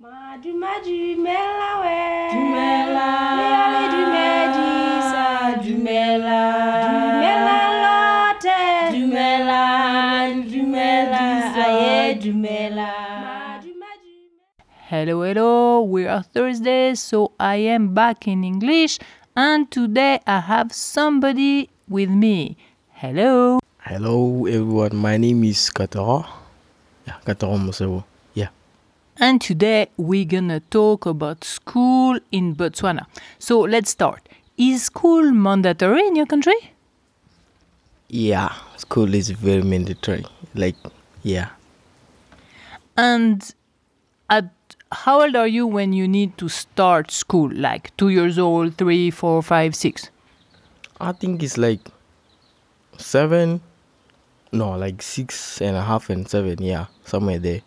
Madu madu mela we Dumela. Miale dumedi sa Dumela. Dumela lote Dumela. Dumela. Aye, Dumela. Madu madu Hello, hello. We are Thursday, so I am back in English, and today I have somebody with me. Hello. Hello everyone, my name is Katlego. Yeah, Katlego Mosewo. And today we're gonna talk about school in Botswana. So let's start. Is school mandatory in your country? Yeah, school is very mandatory. Like, yeah. And at how old are you when you need to start school? Like two years old, three, four, five, six? I think it's like seven, no, like six and a half and seven, yeah, somewhere there.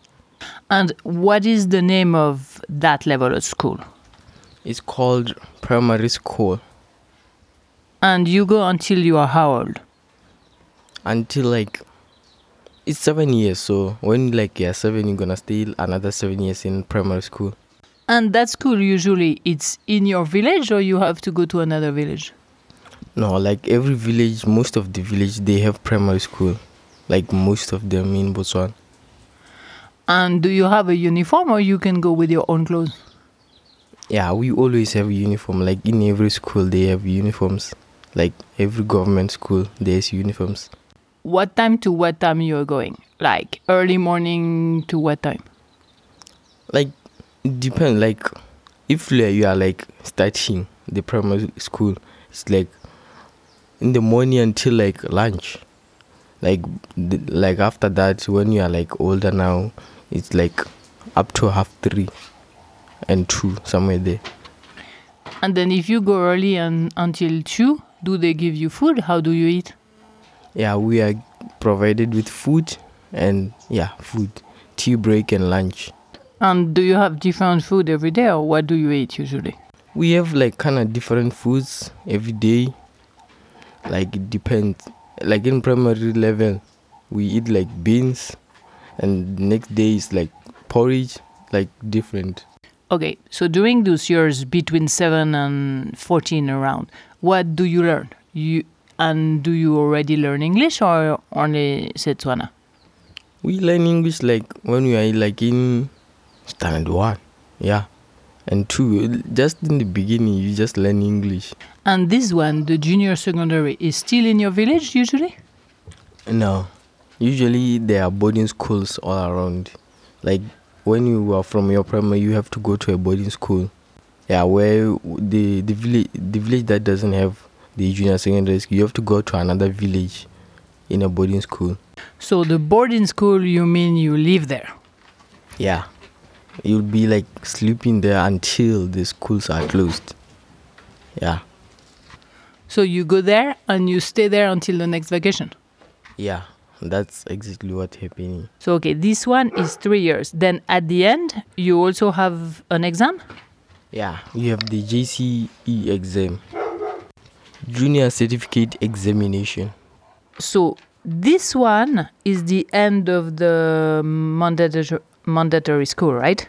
And what is the name of that level of school? It's called primary school And you go until you are how old? until like it's seven years. So when like you're seven, you're gonna stay another seven years in primary school. And that school usually it's in your village or you have to go to another village? No, like every village, most of the village, they have primary school. Like most of them in Botswana. And do you have a uniform or you can go with your own clothes? Yeah, we always have uniform. Like in every school, they have uniforms. Like every government school, there's uniforms. What time to what time you are going? Like early morning to what time? Like it depends. Like if you are- you are like starting the primary school, it's like in the morning until like lunch. Like like after that, when you are like older now, it's like up to half three and two somewhere there. And then if you go early and until 2, do they give you food? How do you eat? Yeah, we are provided with food and yeah, food, tea break and lunch. And do you have different food every day or what do you eat usually? We have like kind of different foods every day. Like it depends. Like in primary level, we eat like beans, and next day is like porridge, like different. Okay, so during those years between 7 and 14 around, what do you learn? You and do you already learn English or only Setswana? We learn English like when we are like in standard one, yeah, and two. Just in the beginning, you just learn English. And this one, the junior secondary, is still in your village usually? No, usually there are boarding schools all around. Like when you are from your primary, you have to go to a boarding school. Yeah, where the the village the village that doesn't have the junior secondary school, you have to go to another village in a boarding school. So the boarding school, you mean you live there? Yeah, you'll be like sleeping there until the schools are closed. Yeah, So you go there and you stay there until the next vacation. yeah, that's exactly what happening. So okay, this one is three years. Then at the end, you also have an exam. Yeah, you have the JCE exam, Junior Certificate Examination. So this one is the end of the mandatory mandatory school, right?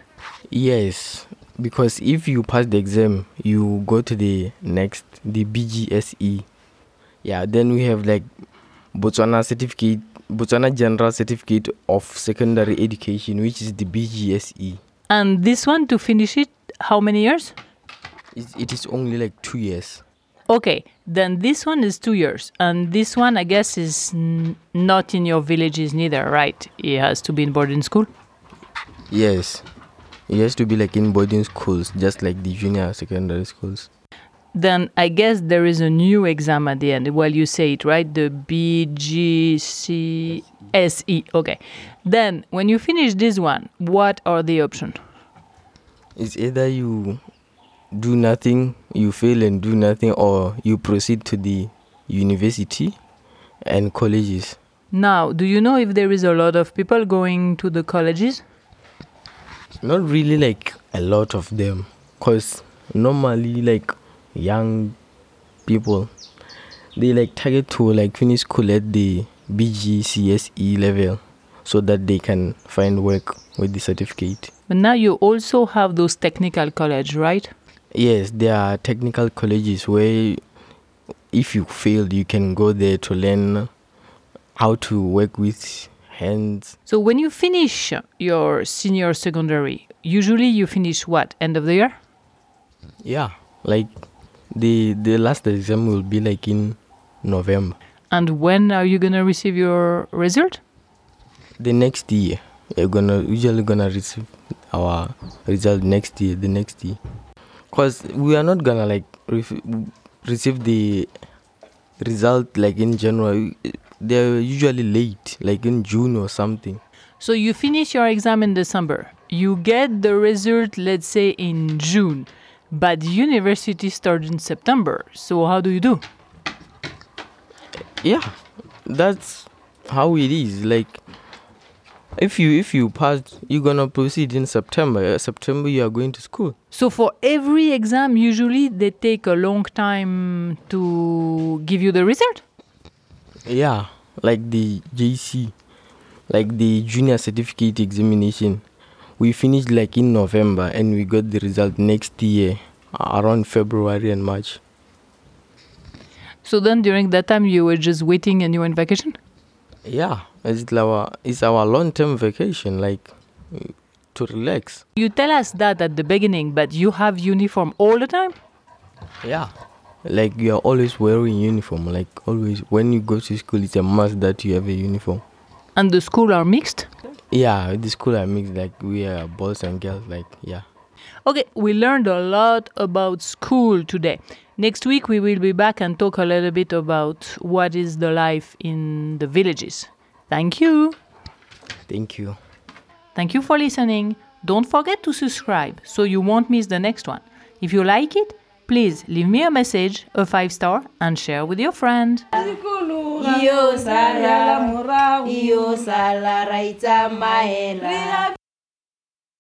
Yes, because if you pass the exam, you go to the next, the BGSE. Yeah, then we have like Botswana Certificate, Botswana General Certificate of Secondary Education, which is the BGSE. And this one to finish it, how many years? It, it is only like two years. Okay, then this one is two years, and this one I guess is n- not in your villages neither, right? It has to be in boarding school. Yes, it has to be like in boarding schools, just like the junior secondary schools. Then I guess there is a new exam at the end. Well, you say it right, the BGCSE. Okay, then when you finish this one, what are the options? It's either you do nothing, you fail and do nothing, or you proceed to the university and colleges. Now, do you know if there is a lot of people going to the colleges? Not really like a lot of them, because normally, like young people, they like target to like finish school at the BGCSE level, so that they can find work with the certificate. But now you also have those technical college, right? Yes, there are technical colleges where if you fail, you can go there to learn how to work with hands. So when you finish your senior secondary, usually you finish what? End of the year? Yeah, like the the last exam will be like in November. And when are you gonna receive your result? The next year, you're gonna usually gonna receive our result next year. The next year, cause we are not gonna like ref- receive the result like in January. They're usually late, like in June or something. So you finish your exam in December. You get the result, let's say in June, but the university starts in September. So how do you do? Yeah, that's how it is. Like if you if you pass, you're gonna proceed in September. Uh, September you are going to school. So for every exam, usually they take a long time to give you the result. Yeah, like the JC, like the junior certificate examination. We finished like in November and we got the result next year around February and March. So then during that time you were just waiting and you were in vacation? Yeah, it's our it's our long term vacation, like to relax. You tell us that at the beginning, but you have uniform all the time? Yeah, like you are always wearing uniform. Like always, when you go to school, it's a must that you have a uniform. And the school are mixed? Yeah, the school I mixed like we are boys and girls. Like yeah. Okay, we learned a lot about school today. Next week we will be back and talk a little bit about what is the life in the villages. Thank you. Thank you. Thank you for listening. Don't forget to subscribe so you won't miss the next one. If you like it, please leave me a message, a 5 star and share with your friend.